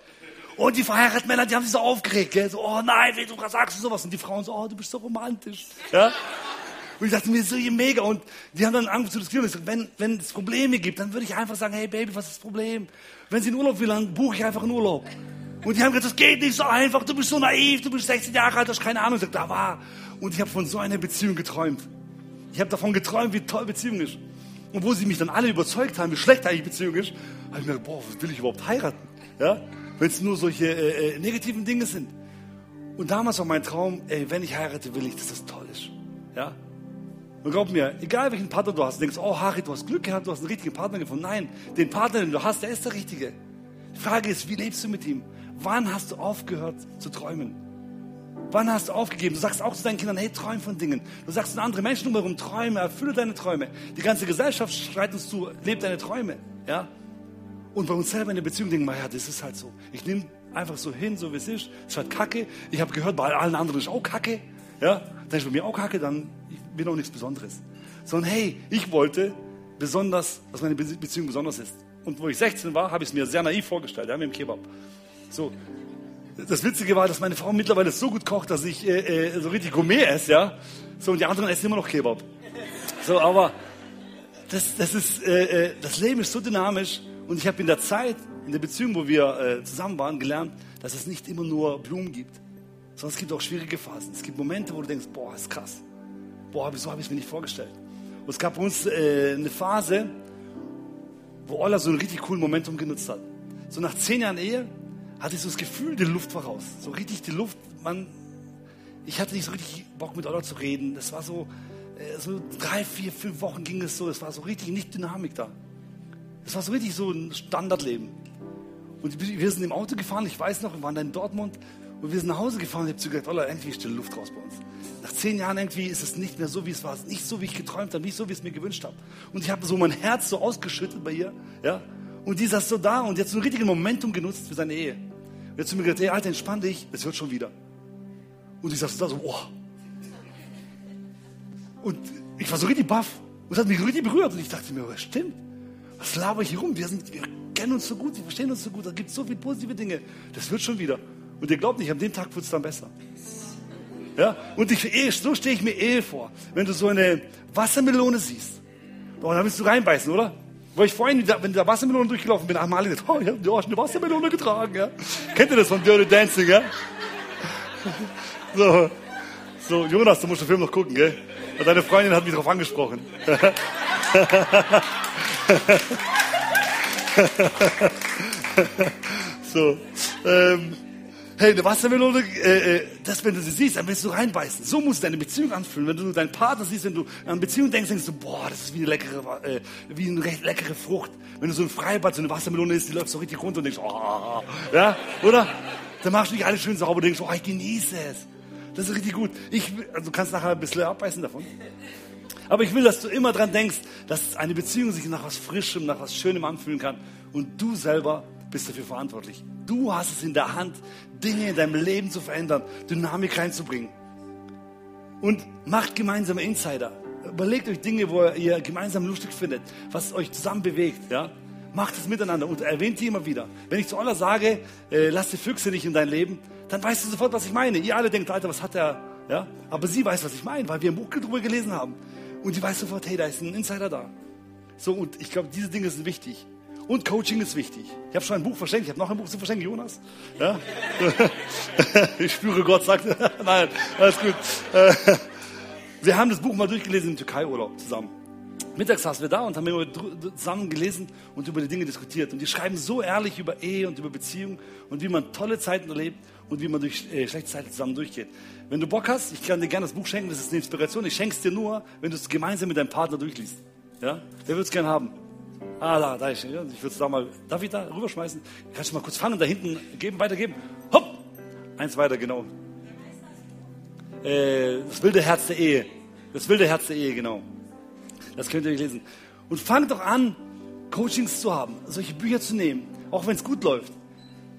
Und die verheirateten Männer, die haben sich so aufgeregt, gell? so, oh nein, wie du sagst du sowas. Und die Frauen so, oh, du bist so romantisch. Ja? Und ich dachte mir, so mega. Und die haben dann angefangen zu diskutieren. Ich so, wenn, wenn es Probleme gibt, dann würde ich einfach sagen, hey Baby, was ist das Problem? Wenn sie in Urlaub will, dann buche ich einfach einen Urlaub. Und die haben gesagt, das geht nicht so einfach, du bist so naiv, du bist 16 Jahre alt, hast keine Ahnung. Ich sag, da war. Und ich habe von so einer Beziehung geträumt. Ich habe davon geträumt, wie toll Beziehung ist. Und wo sie mich dann alle überzeugt haben, wie schlecht eigentlich Beziehung ist, habe ich mir gedacht, boah, was will ich überhaupt heiraten? Ja? Wenn es nur solche äh, äh, negativen Dinge sind. Und damals war mein Traum, ey, wenn ich heirate, will ich, dass das toll ist. Ja? Und glaub mir, egal welchen Partner du hast, denkst, oh Harry, du hast Glück gehabt, du hast einen richtigen Partner gefunden. Nein, den Partner, den du hast, der ist der Richtige. Die Frage ist, wie lebst du mit ihm? Wann hast du aufgehört zu träumen? Wann hast du aufgegeben? Du sagst auch zu deinen Kindern, hey, träum von Dingen. Du sagst zu anderen Menschen drumherum, träume, erfülle deine Träume. Die ganze Gesellschaft schreit uns zu, lebe deine Träume. Ja? Und bei uns selber in der Beziehung denken wir, ja, das ist halt so. Ich nehme einfach so hin, so wie es ist. Es ist halt Kacke. Ich habe gehört, bei allen anderen ist auch Kacke. Ja? Dann ist bei mir auch Kacke, dann bin auch nichts Besonderes. Sondern hey, ich wollte besonders, dass meine Beziehung besonders ist. Und wo ich 16 war, habe ich es mir sehr naiv vorgestellt, ja, mit dem Kebab. So, das Witzige war, dass meine Frau mittlerweile so gut kocht, dass ich äh, äh, so richtig Gourmet esse, ja. So, und die anderen essen immer noch Kebab. So, aber das, das ist, äh, äh, das Leben ist so dynamisch und ich habe in der Zeit, in der Beziehung, wo wir äh, zusammen waren, gelernt, dass es nicht immer nur Blumen gibt, sondern es gibt auch schwierige Phasen. Es gibt Momente, wo du denkst, boah, ist krass. Boah, so habe ich es mir nicht vorgestellt. Und es gab bei uns äh, eine Phase, wo Ola so einen richtig coolen Momentum genutzt hat. So nach zehn Jahren Ehe hatte so das Gefühl, die Luft war raus. So richtig die Luft, man, ich hatte nicht so richtig Bock mit Ola zu reden. Das war so, äh, so drei, vier, fünf Wochen ging es so. Es war so richtig nicht Dynamik da. Es war so richtig so ein Standardleben. Und wir sind im Auto gefahren, ich weiß noch, wir waren da in Dortmund und wir sind nach Hause gefahren und ich habe zu gesagt, Ola, irgendwie ist die Luft raus bei uns. Nach zehn Jahren irgendwie ist es nicht mehr so, wie es war. Nicht so, wie ich geträumt habe, nicht so, wie ich es mir gewünscht habe. Und ich habe so mein Herz so ausgeschüttet bei ihr. Ja? Und die saß so da und jetzt so ein richtiges Momentum genutzt für seine Ehe. Und jetzt zu mir gesagt, ey, Alter, entspann dich, es wird schon wieder. Und ich saß da so, boah. Und ich war so richtig baff. Und es hat mich richtig berührt. Und ich dachte mir, was stimmt? Was laber ich hier rum? Wir, sind, wir kennen uns so gut, wir verstehen uns so gut, da gibt es so viele positive Dinge. Das wird schon wieder. Und ihr glaubt nicht, an dem Tag wird es dann besser. Ja? Und ich, so stehe ich mir Ehe vor. Wenn du so eine Wassermelone siehst, boah, da willst du reinbeißen, oder? Weil ich vorhin, wenn der Wassermelone durchgelaufen bin, haben alle gesagt, oh, du hast eine Wassermelone getragen. Ja? Kennt ihr das von Dirty Dancing? Ja? So, so, Jonas, du musst den Film noch gucken, gell? Deine Freundin hat mich darauf angesprochen. so, ähm, hey, eine Wassermelone, äh, äh, das, wenn du sie siehst, dann willst du reinbeißen. So muss deine Beziehung anfühlen. Wenn du deinen Partner siehst, wenn du an Beziehung denkst, denkst du, boah, das ist wie eine leckere, äh, wie eine recht leckere Frucht. Wenn du so ein Freibad, so eine Wassermelone isst, die läuft so richtig runter und denkst, oh, ja, oder? Dann machst du nicht alles schön sauber und denkst, oh, ich genieße es. Das ist richtig gut. Ich, also du kannst nachher ein bisschen abbeißen davon. Aber ich will, dass du immer dran denkst, dass eine Beziehung sich nach was Frischem, nach was Schönem anfühlen kann. Und du selber bist dafür verantwortlich. Du hast es in der Hand, Dinge in deinem Leben zu verändern, Dynamik reinzubringen. Und macht gemeinsame Insider. Überlegt euch Dinge, wo ihr gemeinsam lustig findet, was euch zusammen bewegt. Ja? Macht es miteinander und erwähnt die immer wieder. Wenn ich zu Ola sage, äh, lass die Füchse nicht in dein Leben, dann weißt du sofort, was ich meine. Ihr alle denkt, Alter, was hat er? Ja? Aber sie weiß, was ich meine, weil wir ein Buch darüber gelesen haben. Und die weiß sofort, hey, da ist ein Insider da. So, und ich glaube, diese Dinge sind wichtig. Und Coaching ist wichtig. Ich habe schon ein Buch verschenkt. Ich habe noch ein Buch zu verschenken, Jonas. Ja? ich spüre, Gott sagt, nein, alles gut. Wir haben das Buch mal durchgelesen im Türkei-Urlaub zusammen. Mittags saßen wir da und haben zusammen gelesen und über die Dinge diskutiert. Und die schreiben so ehrlich über Ehe und über Beziehung und wie man tolle Zeiten erlebt und wie man durch äh, schlechte Zeiten zusammen durchgeht. Wenn du Bock hast, ich kann dir gerne das Buch schenken, das ist eine Inspiration. Ich schenke es dir nur, wenn du es gemeinsam mit deinem Partner durchliest. Ja? Wer würde es gerne haben? Ah, da, da ist ja, Ich würde es da mal, darf ich da rüberschmeißen? Kannst du mal kurz fangen, da hinten geben, weitergeben? Hopp! Eins weiter, genau. Äh, das wilde Herz der Ehe. Das wilde Herz der Ehe, genau. Das könnt ihr euch lesen. Und fangt doch an, Coachings zu haben, solche Bücher zu nehmen, auch wenn es gut läuft.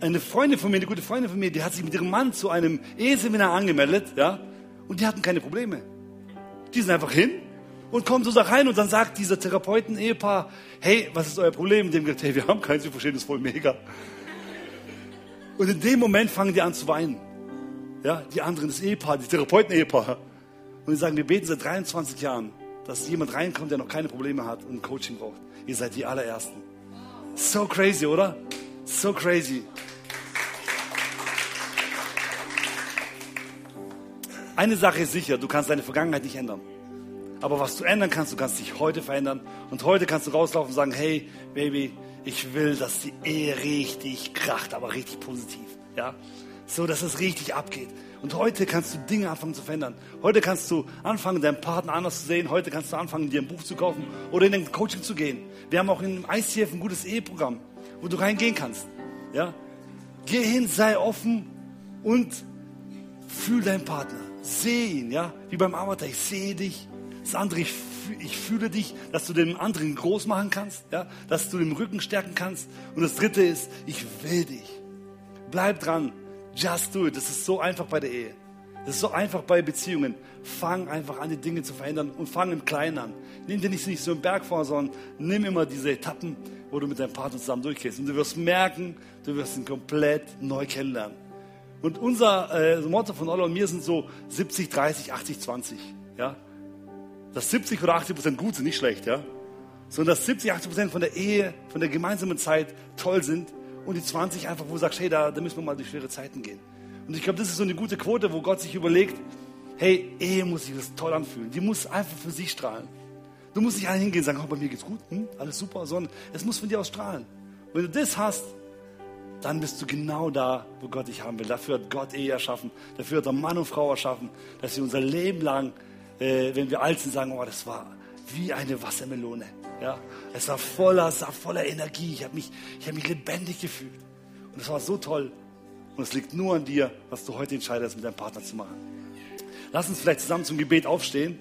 Eine Freundin von mir, eine gute Freundin von mir, die hat sich mit ihrem Mann zu einem Eheseminar angemeldet, ja, und die hatten keine Probleme. Die sind einfach hin und kommen so da rein und dann sagt dieser Therapeuten-Ehepaar, hey, was ist euer Problem? Und dem gesagt, hey, wir haben keins, wir verstehen das voll mega. Und in dem Moment fangen die an zu weinen. Ja, die anderen, das Ehepaar, die Therapeuten-Ehepaar. Und die sagen, wir beten seit 23 Jahren, dass jemand reinkommt, der noch keine Probleme hat und ein Coaching braucht. Ihr seid die allerersten. So crazy, oder? So crazy. Eine Sache ist sicher, du kannst deine Vergangenheit nicht ändern. Aber was du ändern kannst, du kannst dich heute verändern. Und heute kannst du rauslaufen und sagen, hey, Baby, ich will, dass die Ehe richtig kracht, aber richtig positiv. Ja? So, dass es richtig abgeht. Und heute kannst du Dinge anfangen zu verändern. Heute kannst du anfangen, deinen Partner anders zu sehen. Heute kannst du anfangen, dir ein Buch zu kaufen oder in ein Coaching zu gehen. Wir haben auch im ICF ein gutes Eheprogramm, wo du reingehen kannst. Ja? Geh hin, sei offen und fühl deinen Partner. Seh ihn, ja? Wie beim Avatar. Ich sehe dich. Das andere, ich, ich fühle dich, dass du den anderen groß machen kannst, ja? Dass du den Rücken stärken kannst. Und das dritte ist, ich will dich. Bleib dran. Just do it. Das ist so einfach bei der Ehe. Das ist so einfach bei Beziehungen. Fang einfach an, die Dinge zu verändern und fang im Kleinen an. Nimm dir nicht, nicht so einen Berg vor, sondern nimm immer diese Etappen, wo du mit deinem Partner zusammen durchgehst. Und du wirst merken, du wirst ihn komplett neu kennenlernen. Und unser äh, Motto von Ola und mir sind so 70, 30, 80, 20. Ja? Dass 70 oder 80 Prozent gut sind, nicht schlecht, ja? Sondern dass 70, 80 Prozent von der Ehe, von der gemeinsamen Zeit toll sind und die 20 einfach, wo du sagst, hey, da, da müssen wir mal durch schwere Zeiten gehen. Und ich glaube, das ist so eine gute Quote, wo Gott sich überlegt, hey, Ehe muss sich das toll anfühlen. Die muss einfach für sich strahlen. Du musst nicht hingehen und sagen, oh, bei mir geht's gut, hm, alles super, sondern es muss von dir aus strahlen. wenn du das hast, dann bist du genau da, wo Gott dich haben will. Dafür hat Gott Ehe erschaffen. Dafür hat er Mann und Frau erschaffen, dass sie unser Leben lang, äh, wenn wir alt sind, sagen, oh, das war wie eine Wassermelone. Ja, es war voller, war voller Energie. Ich habe mich, ich mich lebendig gefühlt. Und es war so toll. Und es liegt nur an dir, was du heute entscheidest, mit deinem Partner zu machen. Lass uns vielleicht zusammen zum Gebet aufstehen.